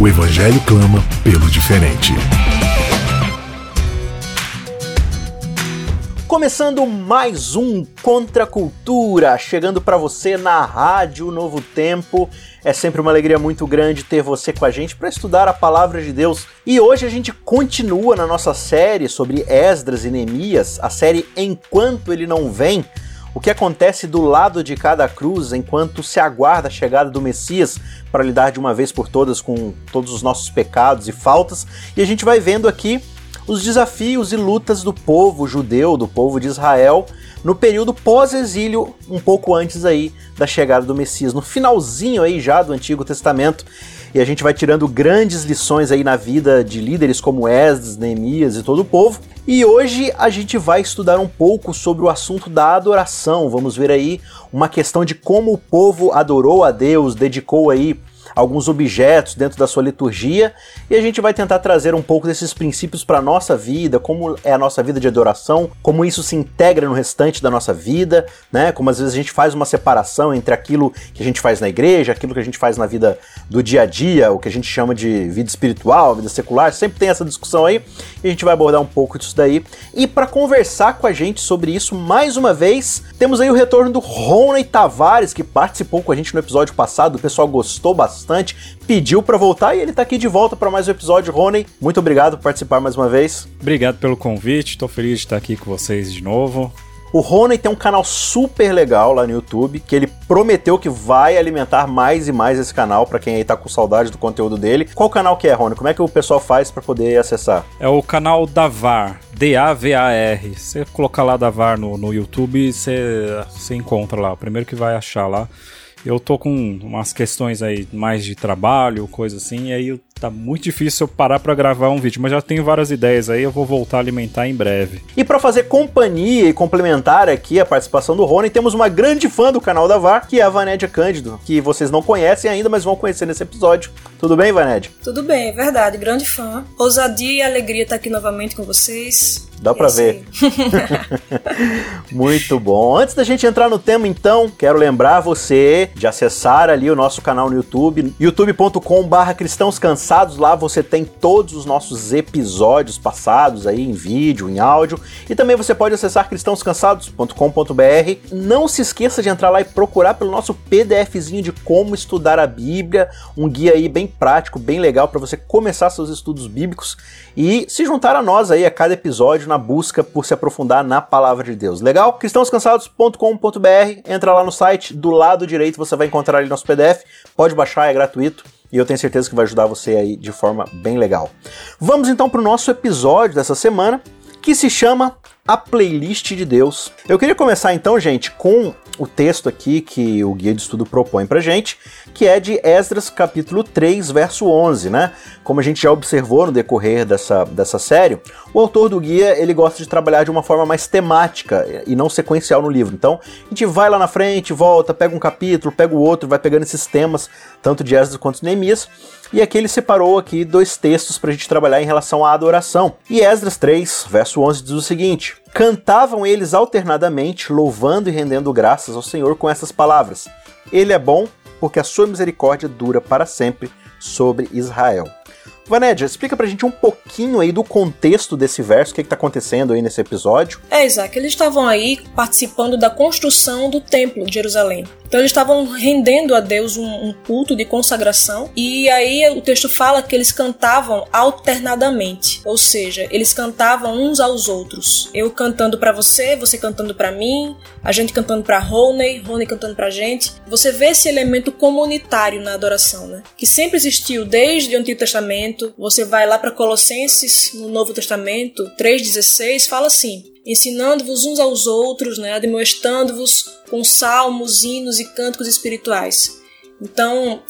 O Evangelho clama pelo diferente. Começando mais um Contra Cultura, chegando para você na Rádio Novo Tempo. É sempre uma alegria muito grande ter você com a gente para estudar a palavra de Deus. E hoje a gente continua na nossa série sobre Esdras e Neemias, a série Enquanto Ele Não Vem o que acontece do lado de cada cruz enquanto se aguarda a chegada do Messias para lidar de uma vez por todas com todos os nossos pecados e faltas. E a gente vai vendo aqui os desafios e lutas do povo judeu, do povo de Israel, no período pós-exílio, um pouco antes aí da chegada do Messias, no finalzinho aí já do Antigo Testamento. E a gente vai tirando grandes lições aí na vida de líderes como Esdras, Neemias e todo o povo. E hoje a gente vai estudar um pouco sobre o assunto da adoração. Vamos ver aí uma questão de como o povo adorou a Deus, dedicou aí alguns objetos dentro da sua liturgia e a gente vai tentar trazer um pouco desses princípios para a nossa vida, como é a nossa vida de adoração, como isso se integra no restante da nossa vida, né? Como às vezes a gente faz uma separação entre aquilo que a gente faz na igreja, aquilo que a gente faz na vida do dia a dia, o que a gente chama de vida espiritual, vida secular, sempre tem essa discussão aí e a gente vai abordar um pouco disso daí. E para conversar com a gente sobre isso mais uma vez, temos aí o retorno do Rony Tavares, que participou com a gente no episódio passado, o pessoal gostou bastante bastante, pediu para voltar e ele tá aqui de volta para mais um episódio. Rony, muito obrigado por participar mais uma vez. Obrigado pelo convite, tô feliz de estar aqui com vocês de novo. O Rony tem um canal super legal lá no YouTube, que ele prometeu que vai alimentar mais e mais esse canal para quem aí tá com saudade do conteúdo dele. Qual canal que é, Rony? Como é que o pessoal faz para poder acessar? É o canal Davar, D-A-V-A-R. Você colocar lá Davar no, no YouTube, você, você encontra lá. O primeiro que vai achar lá. Eu tô com umas questões aí mais de trabalho, coisa assim, e aí tá muito difícil eu parar para gravar um vídeo, mas já tenho várias ideias aí, eu vou voltar a alimentar em breve. E para fazer companhia e complementar aqui a participação do Rony, temos uma grande fã do canal da VAR, que é a Vanédia Cândido, que vocês não conhecem ainda, mas vão conhecer nesse episódio. Tudo bem, Vanédia? Tudo bem, é verdade, grande fã. Ousadia e alegria estar aqui novamente com vocês. Dá pra ver. Muito bom. Antes da gente entrar no tema, então, quero lembrar você de acessar ali o nosso canal no YouTube, youtube.com/barra cristãos cansados. Lá você tem todos os nossos episódios passados aí em vídeo, em áudio. E também você pode acessar cristãoscansados.com.br. Não se esqueça de entrar lá e procurar pelo nosso PDFzinho de como estudar a Bíblia, um guia aí bem prático, bem legal para você começar seus estudos bíblicos e se juntar a nós aí a cada episódio na busca por se aprofundar na palavra de Deus. Legal? cristãoscansados.com.br, entra lá no site, do lado direito você vai encontrar ali nosso PDF, pode baixar, é gratuito. E eu tenho certeza que vai ajudar você aí de forma bem legal. Vamos então para o nosso episódio dessa semana, que se chama A Playlist de Deus. Eu queria começar então, gente, com o texto aqui que o guia de estudo propõe pra gente, que é de Esdras capítulo 3, verso 11, né? Como a gente já observou no decorrer dessa, dessa série, o autor do guia, ele gosta de trabalhar de uma forma mais temática e não sequencial no livro. Então, a gente vai lá na frente, volta, pega um capítulo, pega o outro, vai pegando esses temas, tanto de Esdras quanto de Neemias, e aqui ele separou aqui dois textos para a gente trabalhar em relação à adoração. E Esdras 3, verso 11 diz o seguinte: Cantavam eles alternadamente, louvando e rendendo graças ao Senhor com essas palavras: Ele é bom, porque a sua misericórdia dura para sempre sobre Israel. Vanédia, explica pra gente um pouquinho aí do contexto desse verso, o que, é que tá acontecendo aí nesse episódio. É, Isaac, eles estavam aí participando da construção do templo de Jerusalém. Então eles estavam rendendo a Deus um, um, culto de consagração e aí o texto fala que eles cantavam alternadamente, ou seja, eles cantavam uns aos outros. Eu cantando para você, você cantando para mim, a gente cantando para Rony, Rony cantando pra gente. Você vê esse elemento comunitário na adoração, né? Que sempre existiu desde o Antigo Testamento. Você vai lá para Colossenses no Novo Testamento, 3:16, fala assim: ensinando-vos uns aos outros, né, admoestando-vos com salmos, hinos e cânticos espirituais. Então,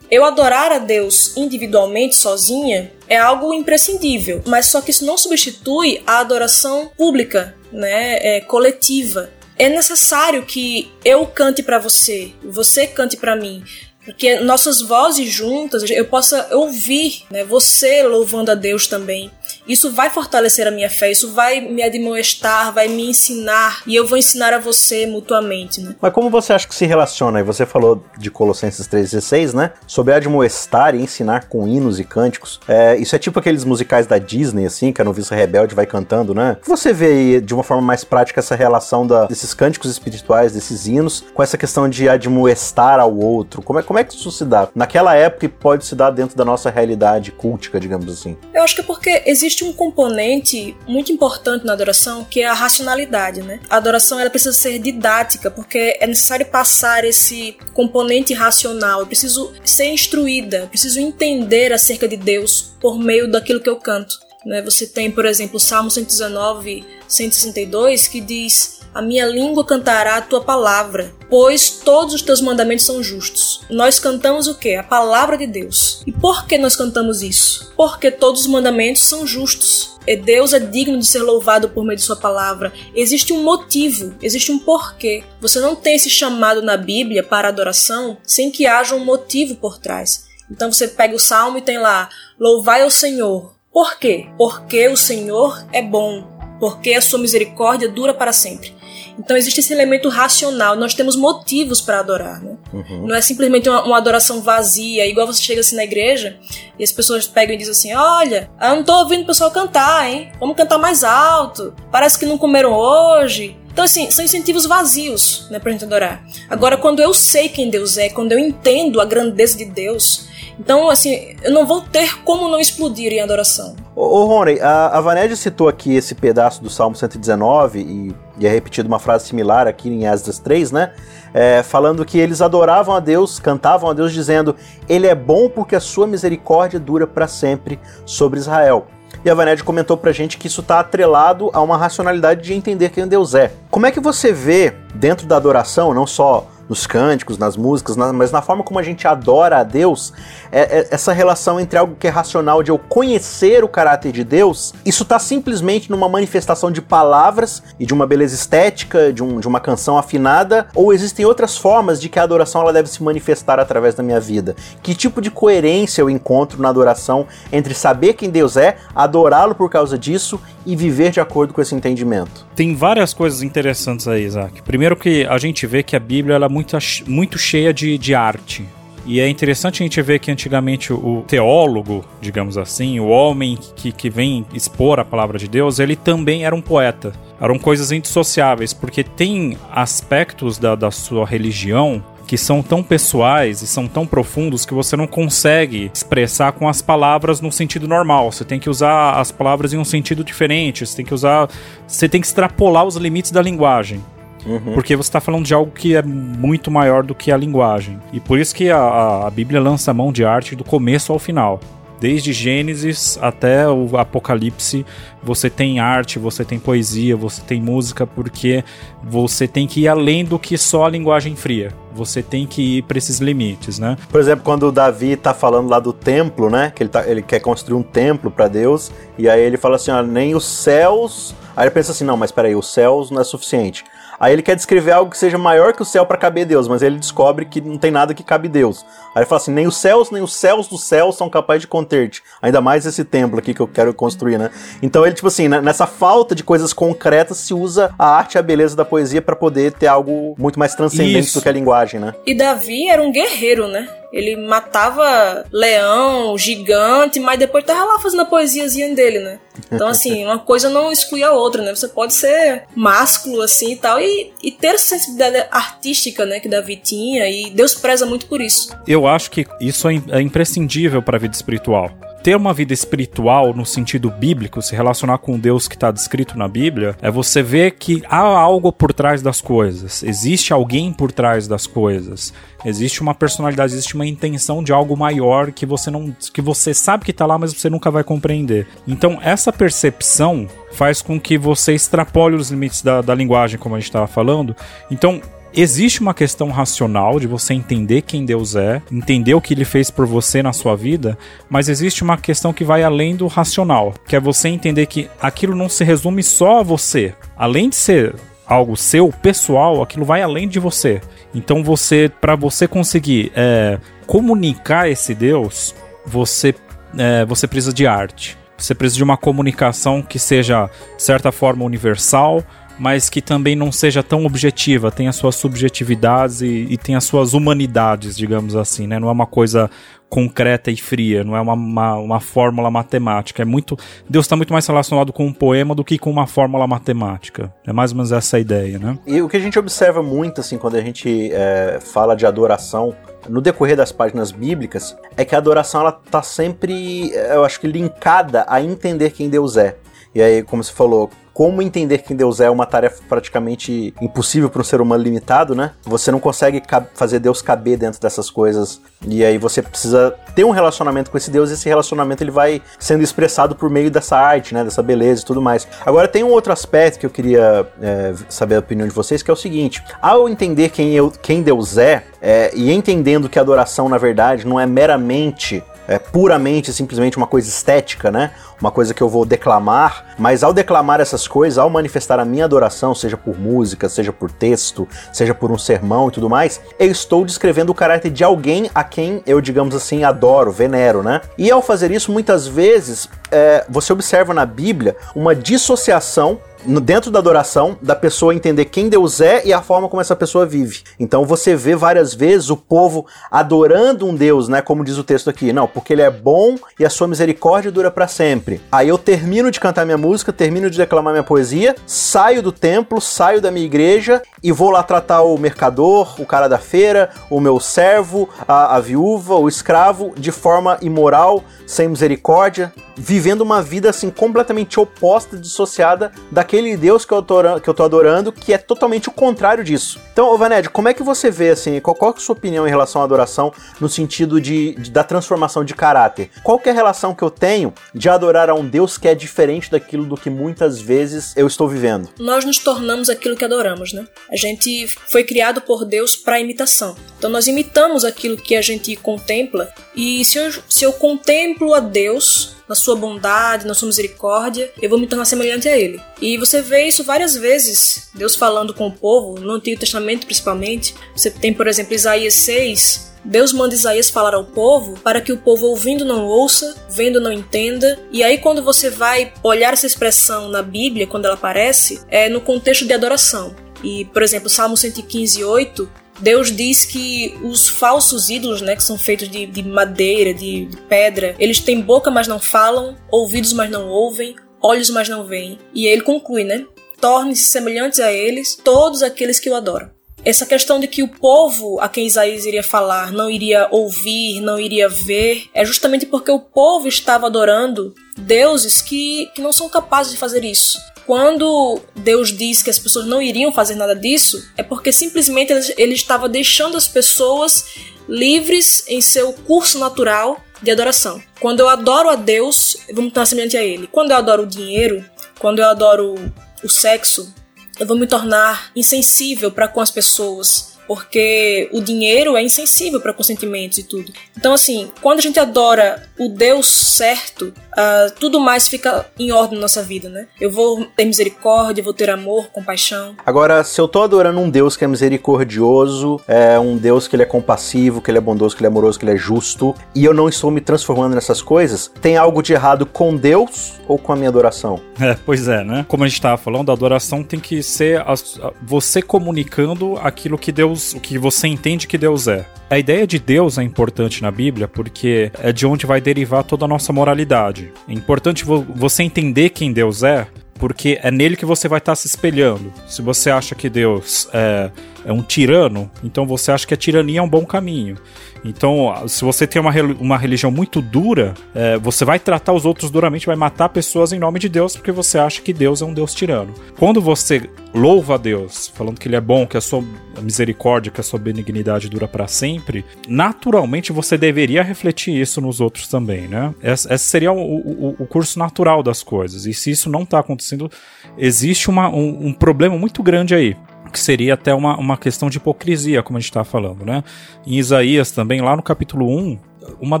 Eu adorar a Deus individualmente, sozinha, é algo imprescindível, mas só que isso não substitui a adoração pública, né, é, coletiva. É necessário que eu cante para você, você cante para mim, porque nossas vozes juntas eu possa ouvir né, você louvando a Deus também. Isso vai fortalecer a minha fé, isso vai me admoestar, vai me ensinar e eu vou ensinar a você mutuamente, né? Mas como você acha que se relaciona? Aí você falou de Colossenses 3,16, né? Sobre admoestar e ensinar com hinos e cânticos. É, isso é tipo aqueles musicais da Disney, assim, que a noviça rebelde vai cantando, né? Você vê aí, de uma forma mais prática, essa relação da, desses cânticos espirituais, desses hinos, com essa questão de admoestar ao outro. Como é, como é que isso se dá? Naquela época e pode se dar dentro da nossa realidade cultica, digamos assim. Eu acho que é porque existe um componente muito importante na adoração que é a racionalidade, né? A adoração ela precisa ser didática porque é necessário passar esse componente racional. Eu preciso ser instruída, eu preciso entender acerca de Deus por meio daquilo que eu canto. Né? Você tem, por exemplo, o Salmo 119, 162 que diz a minha língua cantará a tua palavra, pois todos os teus mandamentos são justos. Nós cantamos o que? A palavra de Deus. E por que nós cantamos isso? Porque todos os mandamentos são justos. E Deus é digno de ser louvado por meio de sua palavra. Existe um motivo, existe um porquê. Você não tem esse chamado na Bíblia para adoração sem que haja um motivo por trás. Então você pega o salmo e tem lá: Louvai ao Senhor. Por quê? Porque o Senhor é bom, porque a sua misericórdia dura para sempre. Então existe esse elemento racional, nós temos motivos para adorar, né? Uhum. Não é simplesmente uma, uma, adoração vazia, igual você chega assim na igreja e as pessoas pegam e dizem assim: Olha, eu não tô ouvindo o pessoal cantar, hein? Vamos cantar mais alto. Parece que não comeram hoje. Então, assim, são incentivos vazios, né, pra gente adorar. Agora, quando eu sei quem Deus é, quando eu entendo a grandeza de Deus, então, assim, eu não vou ter como não explodir em adoração. Ô, Rony, a, a Vanédia citou aqui esse pedaço do Salmo 119 e, e é repetido uma frase similar aqui em Esdras 3, né? É, falando que eles adoravam a Deus, cantavam a Deus, dizendo: Ele é bom porque a sua misericórdia dura para sempre sobre Israel. E a Vaned comentou pra gente que isso está atrelado a uma racionalidade de entender quem Deus é. Como é que você vê dentro da adoração, não só nos cânticos, nas músicas, na, mas na forma como a gente adora a Deus, é, é, essa relação entre algo que é racional de eu conhecer o caráter de Deus, isso está simplesmente numa manifestação de palavras e de uma beleza estética, de, um, de uma canção afinada, ou existem outras formas de que a adoração ela deve se manifestar através da minha vida? Que tipo de coerência eu encontro na adoração entre saber quem Deus é, adorá-lo por causa disso e viver de acordo com esse entendimento? Tem várias coisas interessantes aí, Isaac. Primeiro que a gente vê que a Bíblia ela muito, muito cheia de, de arte. E é interessante a gente ver que antigamente o teólogo, digamos assim, o homem que, que vem expor a palavra de Deus, ele também era um poeta. Eram coisas indissociáveis, porque tem aspectos da, da sua religião que são tão pessoais e são tão profundos que você não consegue expressar com as palavras no sentido normal. Você tem que usar as palavras em um sentido diferente. Você tem que usar. Você tem que extrapolar os limites da linguagem. Uhum. Porque você está falando de algo que é muito maior do que a linguagem. E por isso que a, a Bíblia lança a mão de arte do começo ao final. Desde Gênesis até o Apocalipse, você tem arte, você tem poesia, você tem música, porque você tem que ir além do que só a linguagem fria. Você tem que ir para esses limites, né? Por exemplo, quando o Davi está falando lá do templo, né? Que ele, tá, ele quer construir um templo para Deus, e aí ele fala assim: ó, nem os céus. Aí ele pensa assim: não, mas peraí, os céus não é suficiente. Aí ele quer descrever algo que seja maior que o céu para caber Deus, mas ele descobre que não tem nada que cabe Deus. Aí ele fala assim: nem os céus, nem os céus dos céus são capazes de conter-te. Ainda mais esse templo aqui que eu quero construir, né? Então ele, tipo assim, né, nessa falta de coisas concretas, se usa a arte e a beleza da poesia para poder ter algo muito mais transcendente Isso. do que a linguagem, né? E Davi era um guerreiro, né? Ele matava leão, gigante, mas depois tava lá fazendo a poesiazinha dele, né? Então, assim, uma coisa não exclui a outra, né? Você pode ser másculo, assim e tal, e, e ter essa sensibilidade artística, né, que Davi tinha, e Deus preza muito por isso. Eu acho que isso é, é imprescindível para a vida espiritual ter uma vida espiritual no sentido bíblico, se relacionar com Deus que está descrito na Bíblia, é você ver que há algo por trás das coisas, existe alguém por trás das coisas, existe uma personalidade, existe uma intenção de algo maior que você não, que você sabe que está lá, mas você nunca vai compreender. Então essa percepção faz com que você extrapole os limites da, da linguagem, como a gente estava falando. Então existe uma questão racional de você entender quem Deus é, entender o que ele fez por você na sua vida, mas existe uma questão que vai além do racional, que é você entender que aquilo não se resume só a você. Além de ser algo seu, pessoal, aquilo vai além de você. Então você, para você conseguir é, comunicar esse Deus, você, é, você precisa de arte. Você precisa de uma comunicação que seja, de certa forma, universal, mas que também não seja tão objetiva, tem as suas subjetividades e, e tem as suas humanidades, digamos assim, né? Não é uma coisa concreta e fria, não é uma, uma, uma fórmula matemática. É muito. Deus está muito mais relacionado com um poema do que com uma fórmula matemática. É mais ou menos essa a ideia, né? E o que a gente observa muito, assim, quando a gente é, fala de adoração, no decorrer das páginas bíblicas, é que a adoração ela tá sempre, eu acho que linkada a entender quem Deus é. E aí, como você falou, como entender quem Deus é uma tarefa praticamente impossível para um ser humano limitado, né? Você não consegue fazer Deus caber dentro dessas coisas. E aí você precisa ter um relacionamento com esse Deus e esse relacionamento ele vai sendo expressado por meio dessa arte, né? Dessa beleza e tudo mais. Agora tem um outro aspecto que eu queria é, saber a opinião de vocês, que é o seguinte: ao entender quem, eu, quem Deus é, é e entendendo que a adoração, na verdade, não é meramente é puramente simplesmente uma coisa estética, né? Uma coisa que eu vou declamar, mas ao declamar essas coisas, ao manifestar a minha adoração, seja por música, seja por texto, seja por um sermão e tudo mais, eu estou descrevendo o caráter de alguém a quem eu, digamos assim, adoro, venero, né? E ao fazer isso, muitas vezes é, você observa na Bíblia uma dissociação dentro da adoração, da pessoa entender quem Deus é e a forma como essa pessoa vive. Então você vê várias vezes o povo adorando um Deus, né? Como diz o texto aqui, não, porque ele é bom e a sua misericórdia dura para sempre. Aí eu termino de cantar minha música, termino de declamar minha poesia, saio do templo, saio da minha igreja e vou lá tratar o mercador, o cara da feira, o meu servo, a, a viúva, o escravo de forma imoral, sem misericórdia, vivendo uma vida assim completamente oposta, dissociada daquele Deus que eu tô, que eu tô adorando, que é totalmente o contrário disso. Então, Vaned, como é que você vê assim, qual, qual é a sua opinião em relação à adoração no sentido de, de, da transformação de caráter? Qual é a relação que eu tenho de adorar a um Deus que é diferente daquilo do que muitas vezes eu estou vivendo? Nós nos tornamos aquilo que adoramos, né? A gente foi criado por Deus para imitação. Então nós imitamos aquilo que a gente contempla e se eu, se eu contemplo a Deus na sua bondade, na sua misericórdia, eu vou me tornar semelhante a Ele. E você vê isso várias vezes, Deus falando com o povo, no Antigo Testamento principalmente. Você tem, por exemplo, Isaías 6, Deus manda Isaías falar ao povo para que o povo ouvindo não ouça, vendo não entenda. E aí quando você vai olhar essa expressão na Bíblia, quando ela aparece, é no contexto de adoração. E, por exemplo, Salmo 115, 8, Deus diz que os falsos ídolos, né, que são feitos de, de madeira, de, de pedra, eles têm boca, mas não falam, ouvidos, mas não ouvem, olhos, mas não veem. E ele conclui, né? Tornem-se semelhantes a eles todos aqueles que o adoram. Essa questão de que o povo a quem Isaías iria falar não iria ouvir, não iria ver, é justamente porque o povo estava adorando deuses que, que não são capazes de fazer isso. Quando Deus diz que as pessoas não iriam fazer nada disso, é porque simplesmente ele estava deixando as pessoas livres em seu curso natural de adoração. Quando eu adoro a Deus, eu vou me tornar semelhante a Ele. Quando eu adoro o dinheiro, quando eu adoro o sexo, eu vou me tornar insensível para com as pessoas porque o dinheiro é insensível para consentimentos e tudo. Então, assim, quando a gente adora o Deus certo, uh, tudo mais fica em ordem na nossa vida, né? Eu vou ter misericórdia, vou ter amor, compaixão. Agora, se eu tô adorando um Deus que é misericordioso, é um Deus que ele é compassivo, que ele é bondoso, que ele é amoroso, que ele é justo, e eu não estou me transformando nessas coisas, tem algo de errado com Deus ou com a minha adoração? É, pois é, né? Como a gente estava falando, a adoração tem que ser a, a, você comunicando aquilo que Deus, o que você entende que Deus é. A ideia de Deus é importante na Bíblia porque é de onde vai derivar toda a nossa moralidade. É importante vo você entender quem Deus é, porque é nele que você vai estar se espelhando. Se você acha que Deus é, é um tirano, então você acha que a tirania é um bom caminho. Então, se você tem uma, uma religião muito dura, é, você vai tratar os outros duramente, vai matar pessoas em nome de Deus, porque você acha que Deus é um Deus tirano. Quando você louva a Deus, falando que Ele é bom, que a sua misericórdia, que a sua benignidade dura para sempre, naturalmente você deveria refletir isso nos outros também, né? Esse seria o, o, o curso natural das coisas. E se isso não está acontecendo, existe uma, um, um problema muito grande aí que seria até uma, uma questão de hipocrisia, como a gente está falando, né? Em Isaías também, lá no capítulo 1, uma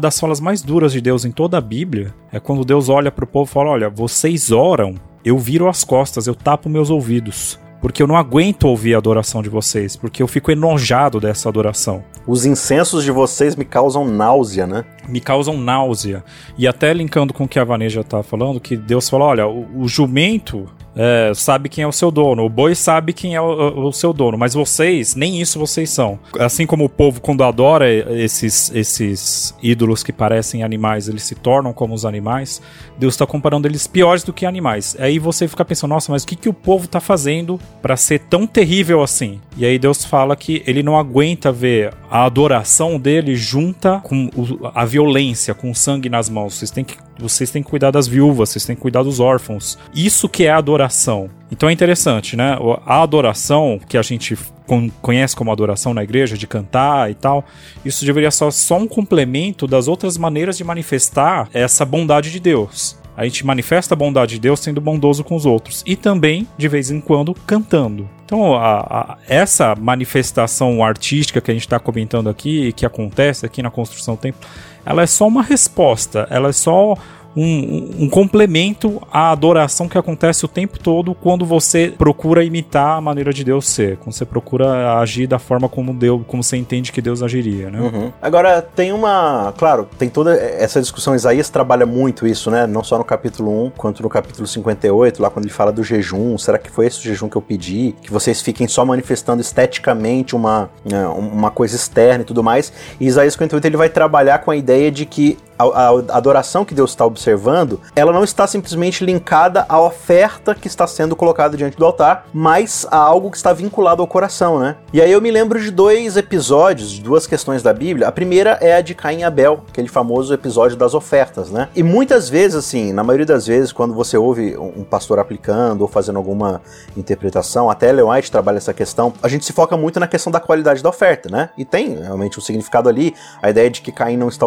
das falas mais duras de Deus em toda a Bíblia é quando Deus olha para o povo e fala: Olha, vocês oram, eu viro as costas, eu tapo meus ouvidos porque eu não aguento ouvir a adoração de vocês, porque eu fico enojado dessa adoração. Os incensos de vocês me causam náusea, né? Me causam náusea. E até linkando com o que a Vaneja tá falando, que Deus falou: olha, o, o jumento é, sabe quem é o seu dono, o boi sabe quem é o, o, seu dono, mas vocês, nem isso vocês são. Assim como o povo, quando adora esses, esses ídolos que parecem animais, eles se tornam como os animais, Deus está comparando eles piores do que animais. Aí você fica pensando, nossa, mas o que, que o povo está fazendo para ser tão terrível assim? E aí Deus fala que ele não aguenta ver a adoração dele junta com a violência, com o sangue nas mãos. Vocês têm que vocês têm que cuidar das viúvas, vocês têm que cuidar dos órfãos. Isso que é adoração. Então é interessante, né? A adoração que a gente conhece como adoração na igreja, de cantar e tal, isso deveria ser só um complemento das outras maneiras de manifestar essa bondade de Deus. A gente manifesta a bondade de Deus sendo bondoso com os outros e também, de vez em quando, cantando. Então, a, a, essa manifestação artística que a gente está comentando aqui, que acontece aqui na construção do templo, ela é só uma resposta, ela é só um, um, complemento à adoração que acontece o tempo todo quando você procura imitar a maneira de Deus ser, quando você procura agir da forma como Deus, como você entende que Deus agiria, né? Uhum. Agora tem uma, claro, tem toda essa discussão. Isaías trabalha muito isso, né? Não só no capítulo 1, quanto no capítulo 58, lá quando ele fala do jejum. Será que foi esse o jejum que eu pedi? Que vocês fiquem só manifestando esteticamente uma, né, uma coisa externa e tudo mais. E Isaías 58 ele vai trabalhar com a ideia de que a, a, adoração que Deus está observando, ela não está simplesmente linkada à oferta que está sendo colocada diante do altar, mas a algo que está vinculado ao coração, né? E aí eu me lembro de dois episódios, de duas questões da Bíblia. A primeira é a de Caim e Abel, aquele famoso episódio das ofertas, né? E muitas vezes, assim, na maioria das vezes, quando você ouve um pastor aplicando ou fazendo alguma interpretação, até Ellen White trabalha essa questão, a gente se foca muito na questão da qualidade da oferta, né? E tem realmente um significado ali, a ideia de que Caim não está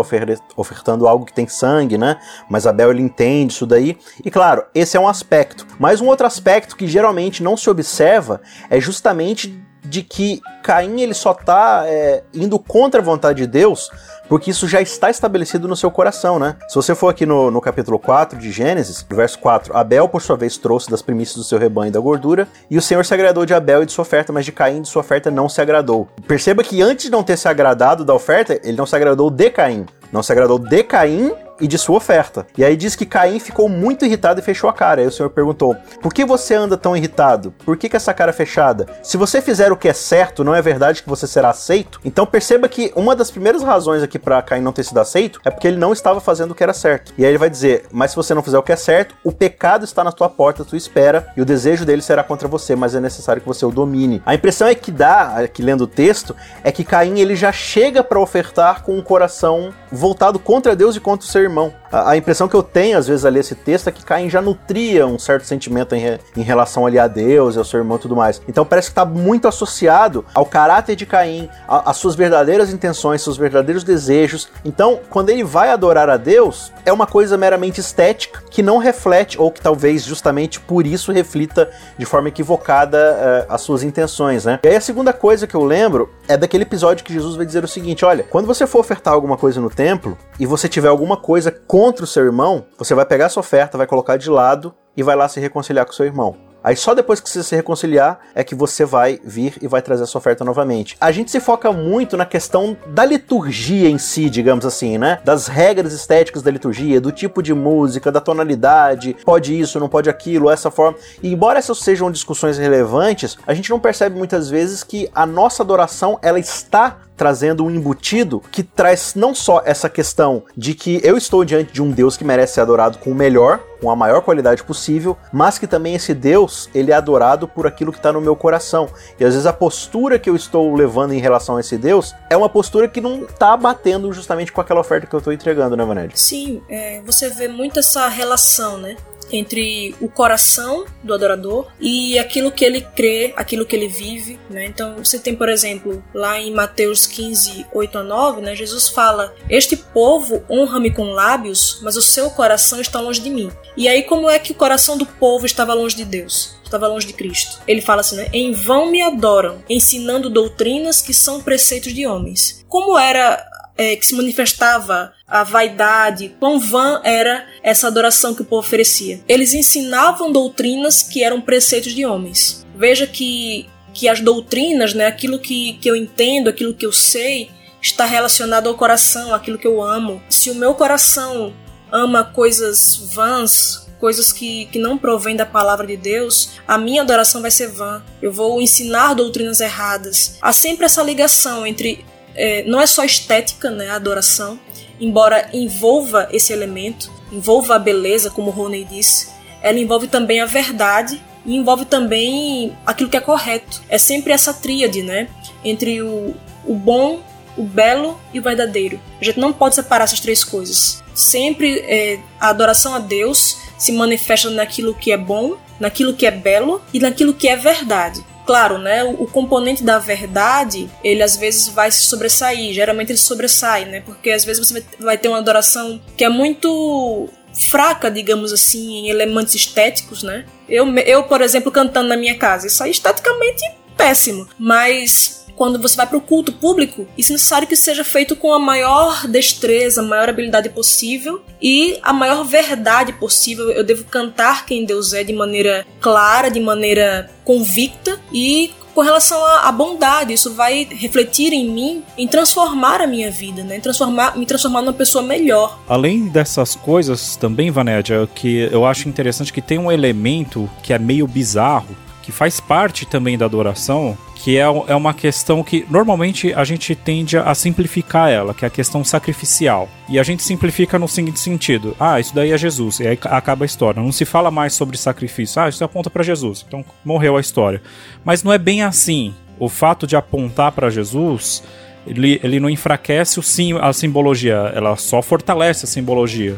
ofertando algo que tem sangue, né? Mas Abel ele entende isso daí. E claro, esse é um aspecto. Mas um outro aspecto que geralmente não se observa é justamente de que Caim ele só está é, indo contra a vontade de Deus porque isso já está estabelecido no seu coração, né? Se você for aqui no, no capítulo 4 de Gênesis, verso 4, Abel, por sua vez, trouxe das primícias do seu rebanho da gordura, e o Senhor se agradou de Abel e de sua oferta, mas de Caim de sua oferta não se agradou. Perceba que antes de não ter se agradado da oferta, ele não se agradou de Caim. Não se agradou de Caim e de sua oferta. E aí diz que Caim ficou muito irritado e fechou a cara. Aí o Senhor perguntou: Por que você anda tão irritado? Por que, que essa cara é fechada? Se você fizer o que é certo, não é verdade que você será aceito? Então perceba que uma das primeiras razões aqui para Caim não ter sido aceito é porque ele não estava fazendo o que era certo. E aí ele vai dizer: Mas se você não fizer o que é certo, o pecado está na tua porta, tu espera, e o desejo dele será contra você, mas é necessário que você o domine. A impressão é que dá, aqui lendo o texto, é que Caim ele já chega para ofertar com um coração voltado contra Deus e contra o seu irmão. A, a, impressão que eu tenho, às vezes, a ler esse texto é que Caim já nutria um certo sentimento em, re, em relação ali a Deus ao seu irmão e tudo mais. Então parece que está muito associado ao caráter de Caim, às suas verdadeiras intenções, seus verdadeiros desejos. Então, quando ele vai adorar a Deus, é uma coisa meramente estética que não reflete, ou que talvez justamente por isso reflita de forma equivocada uh, as suas intenções, né? E aí a segunda coisa que eu lembro é daquele episódio que Jesus vai dizer o seguinte: olha, quando você for ofertar alguma coisa no templo e você tiver alguma coisa contra o seu irmão, você vai pegar essa oferta, vai colocar de lado e vai lá se reconciliar com seu irmão. Aí só depois que você se reconciliar é que você vai vir e vai trazer a sua oferta novamente. A gente se foca muito na questão da liturgia em si, digamos assim, né? Das regras estéticas da liturgia, do tipo de música, da tonalidade, pode isso, não pode aquilo, essa forma. E embora essas sejam discussões relevantes, a gente não percebe muitas vezes que a nossa adoração ela está trazendo um embutido que traz não só essa questão de que eu estou diante de um Deus que merece ser adorado com o melhor, com a maior qualidade possível, mas que também esse Deus, ele é adorado por aquilo que está no meu coração. E às vezes a postura que eu estou levando em relação a esse Deus é uma postura que não está batendo justamente com aquela oferta que eu estou entregando, né, Vanelli? Sim, é, você vê muito essa relação, né? Entre o coração do adorador e aquilo que ele crê, aquilo que ele vive. Né? Então você tem, por exemplo, lá em Mateus 15, 8 a 9, né, Jesus fala: Este povo honra-me com lábios, mas o seu coração está longe de mim. E aí, como é que o coração do povo estava longe de Deus? estava longe de Cristo. Ele fala assim, né? Em vão me adoram, ensinando doutrinas que são preceitos de homens. Como era é, que se manifestava a vaidade, quão vã era essa adoração que o povo oferecia. Eles ensinavam doutrinas que eram preceitos de homens. Veja que, que as doutrinas, né, aquilo que, que eu entendo, aquilo que eu sei, está relacionado ao coração, aquilo que eu amo. Se o meu coração ama coisas vãs, coisas que, que não provêm da palavra de Deus, a minha adoração vai ser vã. Eu vou ensinar doutrinas erradas. Há sempre essa ligação entre. É, não é só estética, né, a adoração, embora envolva esse elemento, envolva a beleza, como Rony disse, ela envolve também a verdade e envolve também aquilo que é correto. É sempre essa tríade, né? Entre o, o bom, o belo e o verdadeiro. A gente não pode separar essas três coisas. Sempre é, a adoração a Deus se manifesta naquilo que é bom, naquilo que é belo e naquilo que é verdade. Claro, né, o, o componente da verdade, ele às vezes vai se sobressair, geralmente ele sobressai, né, porque às vezes você vai ter uma adoração que é muito fraca, digamos assim, em elementos estéticos, né? Eu, eu, por exemplo, cantando na minha casa, isso aí esteticamente péssimo, mas quando você vai para o culto público, isso é necessário que seja feito com a maior destreza, a maior habilidade possível e a maior verdade possível. Eu devo cantar quem Deus é de maneira clara, de maneira convicta e com relação à, bondade. Isso vai refletir em mim, em transformar a minha vida, né? Transformar, me transformar numa pessoa melhor. Além dessas coisas, também, Vanédia, que eu acho interessante que tem um elemento que é meio bizarro, que faz parte também da adoração, que é, é uma questão que normalmente a gente tende a simplificar ela, que é a questão sacrificial. E a gente simplifica no seguinte sentido: ah, isso daí é Jesus, e aí acaba a história. Não se fala mais sobre sacrifício, ah, isso aponta para Jesus, então morreu a história. Mas não é bem assim. O fato de apontar para Jesus. Ele, ele não enfraquece o sim, a simbologia, ela só fortalece a simbologia.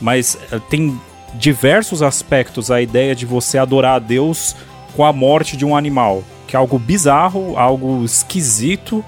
Mas eh, tem diversos aspectos a ideia de você adorar a Deus com a morte de um animal que é algo bizarro, algo esquisito,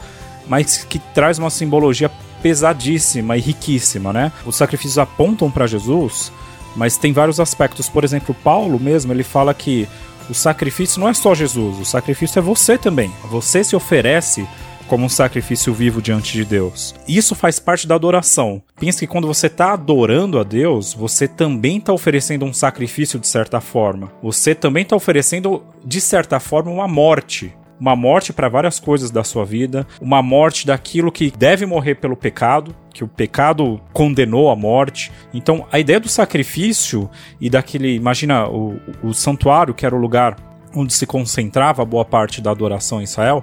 mas que traz uma simbologia pesadíssima e riquíssima, né? Os sacrifícios apontam para Jesus, mas tem vários aspectos. Por exemplo, Paulo mesmo, ele fala que o sacrifício não é só Jesus, o sacrifício é você também. Você se oferece como um sacrifício vivo diante de Deus. Isso faz parte da adoração. Pensa que quando você está adorando a Deus, você também está oferecendo um sacrifício de certa forma. Você também está oferecendo, de certa forma, uma morte uma morte para várias coisas da sua vida, uma morte daquilo que deve morrer pelo pecado, que o pecado condenou à morte. Então, a ideia do sacrifício e daquele, imagina o, o santuário, que era o lugar onde se concentrava boa parte da adoração em Israel,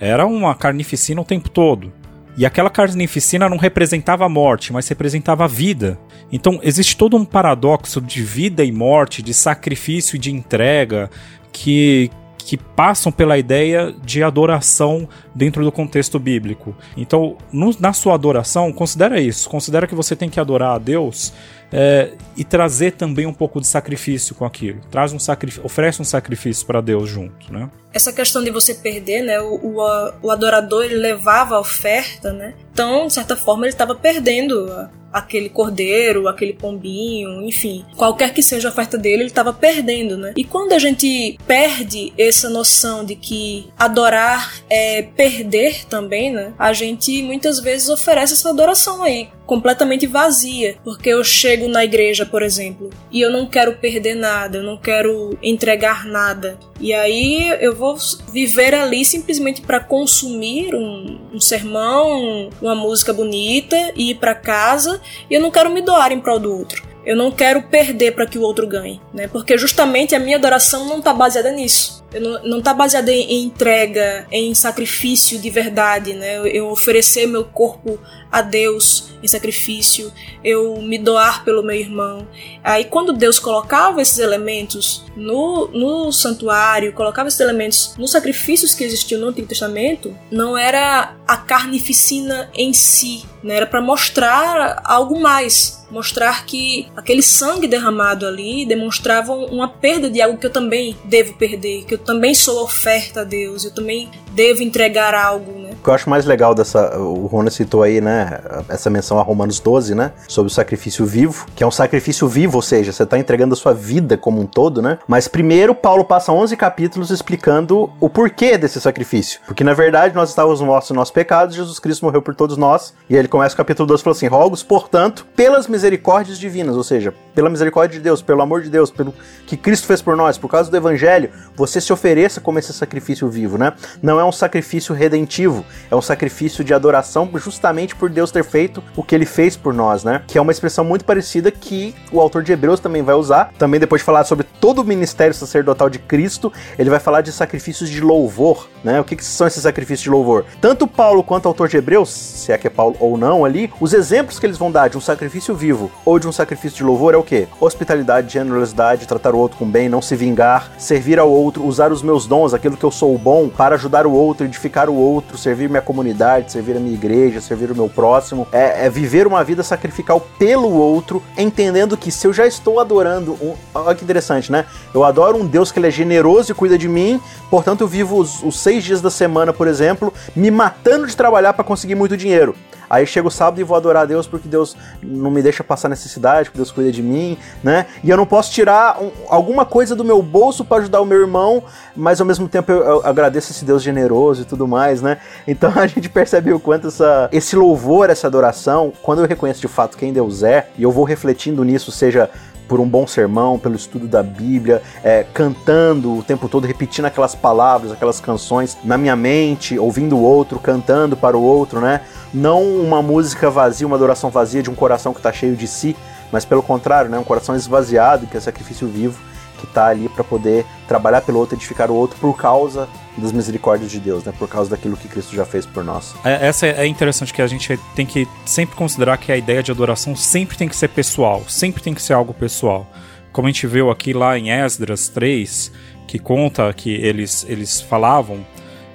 era uma carnificina o tempo todo. E aquela carnificina não representava a morte, mas representava a vida. Então existe todo um paradoxo de vida e morte, de sacrifício e de entrega, que, que passam pela ideia de adoração dentro do contexto bíblico. Então, no, na sua adoração, considera isso. Considera que você tem que adorar a Deus é, e trazer também um pouco de sacrifício com aquilo. Traz um sacrifício, oferece um sacrifício para Deus junto, né? Essa questão de você perder, né? O, o, o adorador ele levava a oferta, né? Então, de certa forma, ele estava perdendo aquele cordeiro, aquele pombinho, enfim, qualquer que seja a oferta dele, ele estava perdendo, né? E quando a gente perde essa noção de que adorar é perder também, né? A gente muitas vezes oferece essa adoração aí, completamente vazia, porque eu chego na igreja, por exemplo, e eu não quero perder nada, eu não quero entregar nada. E aí eu vou viver ali simplesmente para consumir um, um, sermão, uma música bonita e ir para casa, e eu não quero me doar em prol do outro. Eu não quero perder para que o outro ganhe, né? Porque justamente a minha adoração não está baseada nisso. Eu não, não tá baseada em, em, entrega, em sacrifício de verdade, né? Eu, eu oferecer meu corpo a Deus em sacrifício, eu me doar pelo meu irmão. Aí quando Deus colocava esses elementos no, no santuário, colocava esses elementos nos sacrifícios que existiam no Antigo Testamento, não era a carnificina em si, né? era para mostrar algo mais, mostrar que aquele sangue derramado ali demonstrava uma perda de algo que eu também devo perder, que eu também sou oferta a Deus, eu também devo entregar algo, né? O que eu acho mais legal dessa. O Rona citou aí, né? Essa menção a Romanos 12, né? Sobre o sacrifício vivo, que é um sacrifício vivo, ou seja, você está entregando a sua vida como um todo, né? Mas primeiro, Paulo passa 11 capítulos explicando o porquê desse sacrifício. Porque na verdade nós estávamos mortos no nosso pecado, Jesus Cristo morreu por todos nós. E ele começa o capítulo 12 falando assim: Rogos, portanto, pelas misericórdias divinas, ou seja, pela misericórdia de Deus, pelo amor de Deus, pelo que Cristo fez por nós, por causa do Evangelho, você se ofereça como esse sacrifício vivo, né? Não é um sacrifício redentivo, é um sacrifício de adoração justamente por Deus ter feito o que ele fez por nós, né? Que é uma expressão muito parecida que o autor de Hebreus também vai usar. Também depois de falar sobre todo o ministério sacerdotal de Cristo, ele vai falar de sacrifícios de louvor, né? O que, que são esses sacrifícios de louvor? Tanto Paulo quanto o autor de Hebreus, se é que é Paulo ou não ali, os exemplos que eles vão dar de um sacrifício vivo ou de um sacrifício de louvor é o quê? Hospitalidade, generosidade, tratar o outro com bem, não se vingar, servir ao outro, usar os meus dons, aquilo que eu sou bom, para ajudar o outro, edificar o outro, servir minha comunidade, servir a minha igreja, servir o meu próximo. É, é viver uma vida sacrificial pelo outro, entendendo que se eu já estou adorando um. Olha que interessante, né? Eu adoro um Deus que ele é generoso e cuida de mim, portanto eu vivo os, os seis dias da semana, por exemplo, me matando de trabalhar para conseguir muito dinheiro. Aí chega o sábado e vou adorar a Deus porque Deus não me deixa passar necessidade, porque Deus cuida de mim, né? E eu não posso tirar um, alguma coisa do meu bolso para ajudar o meu irmão, mas ao mesmo tempo eu, eu, agradeço esse Deus generoso e tudo mais, né? Então a gente percebe o quanto essa, esse louvor, essa adoração, quando eu reconheço de fato quem Deus é, e eu vou refletindo nisso, seja por um bom sermão, pelo estudo da Bíblia, é, cantando o tempo todo, repetindo aquelas palavras, aquelas canções na minha mente, ouvindo o outro, cantando para o outro, né? Não uma música vazia, uma adoração vazia de um coração que está cheio de si, mas pelo contrário, né? Um coração esvaziado, que é sacrifício vivo, que está ali para poder trabalhar pelo outro, edificar o outro por causa das misericórdias de Deus, né? Por causa daquilo que Cristo já fez por nós. É, essa é interessante que a gente tem que sempre considerar que a ideia de adoração sempre tem que ser pessoal, sempre tem que ser algo pessoal. Como a gente viu aqui lá em Esdras 3, que conta que eles, eles falavam,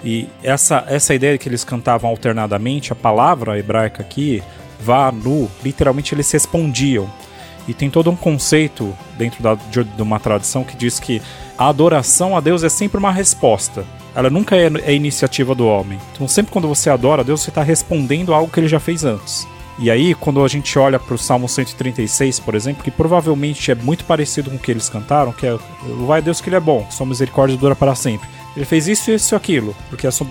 e essa, essa ideia que eles cantavam alternadamente, a palavra hebraica aqui, vá, nu, literalmente eles respondiam. E tem todo um conceito dentro da, de, de uma tradição que diz que a adoração a Deus é sempre uma resposta. Ela nunca é, é iniciativa do homem. Então, sempre quando você adora a Deus, você está respondendo a algo que ele já fez antes. E aí, quando a gente olha para o Salmo 136, por exemplo, que provavelmente é muito parecido com o que eles cantaram, que é a Deus que Ele é bom, sua misericórdia dura para sempre. Ele fez isso, isso e aquilo, porque a sua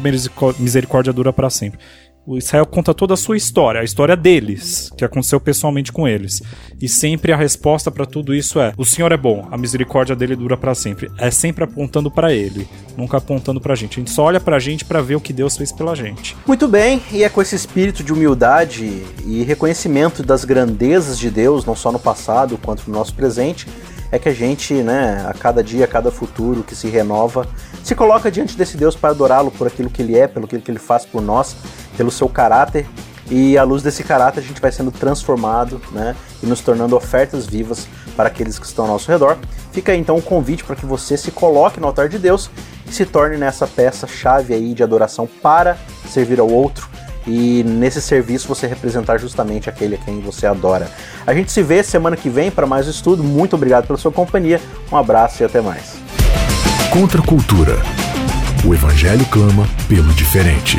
misericórdia dura para sempre. O Israel conta toda a sua história, a história deles, que aconteceu pessoalmente com eles. E sempre a resposta para tudo isso é: o Senhor é bom, a misericórdia dele dura para sempre. É sempre apontando para ele, nunca apontando pra gente. A gente só olha pra gente para ver o que Deus fez pela gente. Muito bem, e é com esse espírito de humildade e reconhecimento das grandezas de Deus, não só no passado quanto no nosso presente, é que a gente, né, a cada dia, a cada futuro que se renova, se coloca diante desse Deus para adorá-lo por aquilo que ele é, pelo que ele faz por nós pelo seu caráter e à luz desse caráter a gente vai sendo transformado, né, e nos tornando ofertas vivas para aqueles que estão ao nosso redor. Fica aí então um convite para que você se coloque no altar de Deus e se torne nessa peça chave aí de adoração para servir ao outro e nesse serviço você representar justamente aquele a quem você adora. A gente se vê semana que vem para mais um estudo. Muito obrigado pela sua companhia. Um abraço e até mais. Contra a cultura. O evangelho clama pelo diferente.